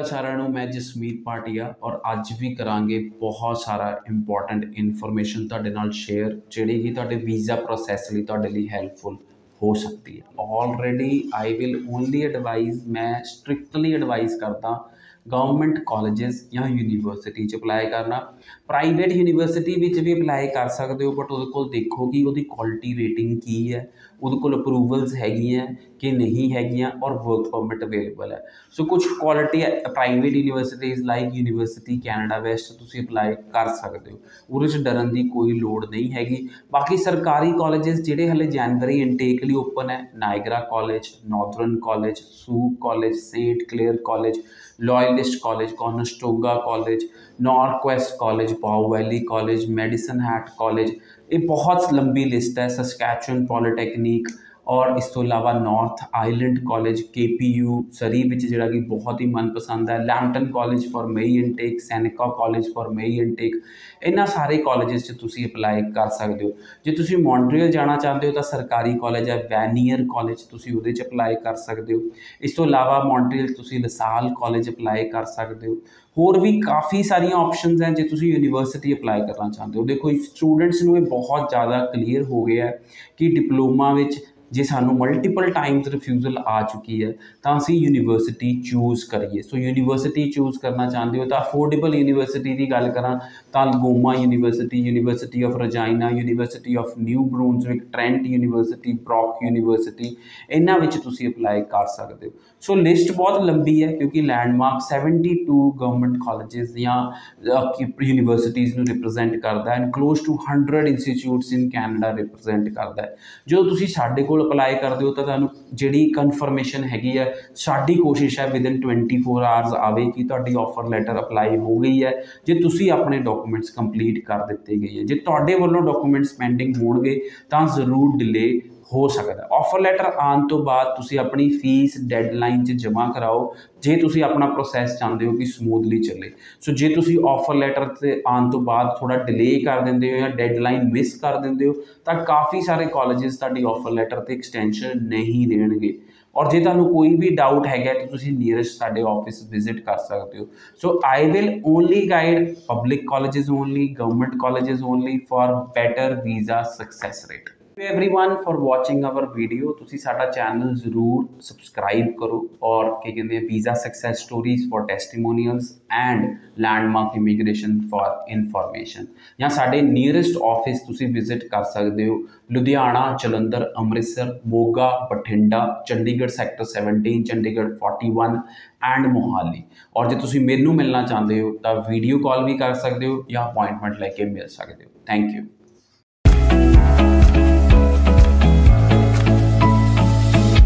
ਅਕਾਲ ਸਾਰਿਆਂ ਨੂੰ ਮੈਂ ਜਸਮੀਤ ਪਾਟਿਆ ਔਰ ਅੱਜ ਵੀ ਕਰਾਂਗੇ ਬਹੁਤ ਸਾਰਾ ਇੰਪੋਰਟੈਂਟ ਇਨਫੋਰਮੇਸ਼ਨ ਤੁਹਾਡੇ ਨਾਲ ਸ਼ੇਅਰ ਜਿਹੜੀ ਕਿ ਤੁਹਾਡੇ ਵੀਜ਼ਾ ਪ੍ਰੋਸੈਸ ਲਈ ਤੁਹਾਡੇ ਲਈ ਹੈਲਪਫੁਲ ਹੋ ਸਕਦੀ ਹੈ। Already I will only advise ਮੈਂ ਸਟ੍ਰਿਕਟਲੀ ਐਡਵਾਈਜ਼ ਕਰਦਾ ਗਵਰਨਮੈਂਟ ਕਾਲਜਸ ਜਾਂ ਯੂਨੀਵਰਸਿਟੀ 'ਚ ਅਪਲਾਈ ਕਰਨਾ। ਪ੍ਰਾਈਵੇਟ ਯੂਨੀਵਰਸਿਟੀ ਵਿੱਚ ਵੀ ਅਪਲਾਈ ਕਰ ਸਕਦੇ ਹੋ ਬਟ ਉਹਦੇ ਕੋਲ ਦੇਖੋ ਕਿ ਉਹਦੀ ਕੁਆਲਿਟੀ ਰੇਟਿੰਗ ਕੀ ਹੈ। ਉਹਦੇ ਕੋਲ ਅਪਰੂਵਲਸ ਹੈਗੀਆਂ ਕਿ ਨਹੀਂ ਹੈਗੀਆਂ ਔਰ ਵਰਕ ਪਰਮਿਟ ਅਵੇਲੇਬਲ ਹੈ। ਸੋ ਕੁਝ quality private universities like university Canada west ਤੁਸੀਂ ਅਪਲਾਈ ਕਰ ਸਕਦੇ ਹੋ। ਉਹਦੇ 'ਚ ਡਰਨ ਦੀ ਕੋਈ ਲੋੜ ਨਹੀਂ ਹੈਗੀ। ਬਾਕੀ ਸਰਕਾਰੀ ਕਾਲਜਸ ਜਿਹੜੇ ਹਲੇ ਜਨਵਰੀ ਇਨਟੇਕ ਲਈ ਓਪਨ ਹੈ ਨਾਇਗਰਾ ਕਾਲਜ ਨਾਰਥਰਨ ਕਾਲਜ ਸੂ college Saint Clair college Loyalist college Conestoga college North college Bow Valley college Medicine Hat college ਇਹ ਬਹੁਤ ਲੰਬੀ ਲਿਸਟ ਹੈ ਸਸਕੈਚੁਅਨ week. ਔਰ ਇਸ ਤੋਂ ਇਲਾਵਾ North Island college KPU Surrey ਵਿੱਚ ਜਿਹੜਾ ਕਿ ਬਹੁਤ ਹੀ ਮਨਪਸੰਦ ਹੈ। Lambton college for May intake Seneca college for May intake ਇਹਨਾਂ ਸਾਰੇ ਕਾਲਜਸ 'ਚ ਤੁਸੀਂ ਅਪਲਾਈ ਕਰ ਸਕਦੇ ਹੋ। ਜੇ ਤੁਸੀਂ ਮੌਂਟਰੀਅਲ ਜਾਣਾ ਚਾਹੁੰਦੇ ਹੋ ਤਾਂ ਸਰਕਾਰੀ ਕਾਲਜ ਹੈ। ਵੈਨੀਅਰ ਕਾਲਜ ਤੁਸੀਂ ਉਹਦੇ 'ਚ ਅਪਲਾਈ ਕਰ ਸਕਦੇ ਹੋ। ਇਸ ਤੋਂ ਇਲਾਵਾ ਮੌਂਟਰੀਅਲ ਤੁਸੀਂ ਲਸਾਲ ਕਾਲਜ ਅਪਲਾਈ ਕਰ ਸਕਦੇ ਹੋ। ਹੋਰ ਵੀ ਕਾਫੀ ਸਾਰੀਆਂ ਆਪਸ਼ਨਸ ਹੈ ਜੇ ਤੁਸੀਂ ਯੂਨੀਵਰਸਿਟੀ ਅਪਲਾਈ ਕਰਨਾ ਚਾਹੁੰਦੇ ਹੋ। ਦੇਖੋ ਸਟੂਡੈਂਟਸ ਨੂੰ ਇਹ ਬਹੁਤ ਜ਼ਿਆਦਾ ਕਲੀਅਰ ਹੋ ਗਿਆ ਕਿ ਡਿਪਲੋਮਾ ਵਿੱਚ ਜੇ ਸਾਨੂੰ ਮਲਟੀਪਲ ਟਾਈਮਸ ਰਿਫਿਊਜ਼ਲ ਆ ਚੁੱਕੀ ਹੈ, ਤਾਂ ਅਸੀਂ ਯੂਨੀਵਰਸਿਟੀ ਚੂਜ਼ ਕਰੀਏ। ਸੋ ਯੂਨੀਵਰਸਿਟੀ ਚੂਜ਼ ਕਰਨਾ ਚਾਹੁੰਦੇ ਹੋ ਤਾਂ ਅਫੋਰਡੇਬਲ ਯੂਨੀਵਰਸਿਟੀ ਦੀ ਗੱਲ ਕਰਾਂ ਤਾਂ Goma university university of Regina university of New Brunswick Trent university Brock university ਇਹਨਾਂ ਵਿੱਚ ਤੁਸੀਂ ਅਪਲਾਈ ਕਰ ਸਕਦੇ ਹੋ। ਸੋ ਲਿਸਟ ਬਹੁਤ ਲੰਬੀ ਹੈ ਕਿਉਂਕਿ ਲੈਂਡਮਾਰਕ 72 ਗਵਰਨਮੈਂਟ ਕਾਲਜਸ ਜਾਂ ਯੂਨੀਵਰਸਿਟੀਜ਼ ਨੂੰ ਰਿਪਰੈਜ਼ੈਂਟ ਕਰਦਾ ਹੈ and close to 100 institutes in Canada represent ਕਰਦਾ ਹੈ। ਜੋ ਤੁਸੀਂ ਸਾਡੇ ਕੋਲ ਅਪਲਾਈ ਕਰਦੇ ਹੋ ਤਾਂ ਤੁਹਾਨੂੰ ਜਿਹੜੀ ਕਨਫਰਮੇਸ਼ਨ ਹੈਗੀ ਹੈ, ਸਾਡੀ ਕੋਸ਼ਿਸ਼ ਹੈ ਵਿਦਨ 24 ਆਵਰਸ ਆਵੇ ਕਿ ਤੁਹਾਡੀ ਆਫਰ ਲੈਟਰ ਅਪਲਾਈ ਹੋ ਗਈ ਹੈ, ਜੇ ਤੁਸੀਂ ਆਪਣੇ ਡਾਕੂਮੈਂਟਸ ਕੰਪਲੀਟ ਕਰ ਦਿੱਤੇ ਗਏ ਹੈ। ਜੇ ਤੁਹਾਡੇ ਵੱਲੋਂ ਡਾਕੂਮੈਂਟਸ ਪੈਂਡਿੰਗ ਹੋਣਗੇ, ਤਾਂ ਜ਼ਰੂਰ ਡਿਲੇ ਹੋ ਸਕਦਾ ਆਫਰ ਲੈਟਰ ਆਉਣ ਤੋਂ ਬਾਅਦ ਤੁਸੀਂ ਆਪਣੀ ਫੀਸ ਡੈਡਲਾਈਨ 'ਚ ਜਮ੍ਹਾਂ ਕਰਾਓ, ਜੇ ਤੁਸੀਂ ਆਪਣਾ ਪ੍ਰੋਸੈਸ ਚਾਹੁੰਦੇ ਹੋ ਕਿ ਸਮੂਥਲੀ ਚੱਲੇ। ਸੋ ਜੇ ਤੁਸੀਂ ਆਫਰ ਲੈਟਰ ਤੇ ਆਉਣ ਤੋਂ ਬਾਅਦ ਥੋੜਾ ਡਿਲੇ ਕਰ ਦਿੰਦੇ ਹੋ ਜਾਂ ਡੈਡਲਾਈਨ ਮਿਸ ਕਰ ਦਿੰਦੇ ਹੋ, ਤਾਂ ਕਾਫੀ ਸਾਰੇ ਕਾਲਜਸ ਤੁਹਾਡੀ ਆਫਰ ਲੈਟਰ ਤੇ ਐਕਸਟੈਂਸ਼ਨ ਨਹੀਂ ਦੇਣਗੇ। ਔਰ ਜੇ ਤੁਹਾਨੂੰ ਕੋਈ ਵੀ ਡਾਊਟ ਹੈਗਾ ਤਾਂ ਤੁਸੀਂ ਨੀਅਰੈਸਟ ਸਾਡੇ ਆਫਿਸ ਵਿਜ਼ਿਟ ਕਰ ਸਕਦੇ ਹੋ। So I will only guide public colleges only government colleges only for better visa success rate everyone for watching our video to channel ضرور سبسکرائب کرو اور visa success stories for testimonials and landmark immigration for information یا سارے nearest office تھی visit کر سکتے ہو لدھیانہ جلندر امرتسر موگا بٹنڈا چنڈی گڑھ سیکٹر سیونٹی چنڈی گڑھ فورٹی ون اینڈ موہالی اور جی تم میرے ملنا چاہتے ہو تو بھی کال بھی کر سکتے ہو یا اپوائنٹمنٹ لے کے مل سکتے ہو تھینک یو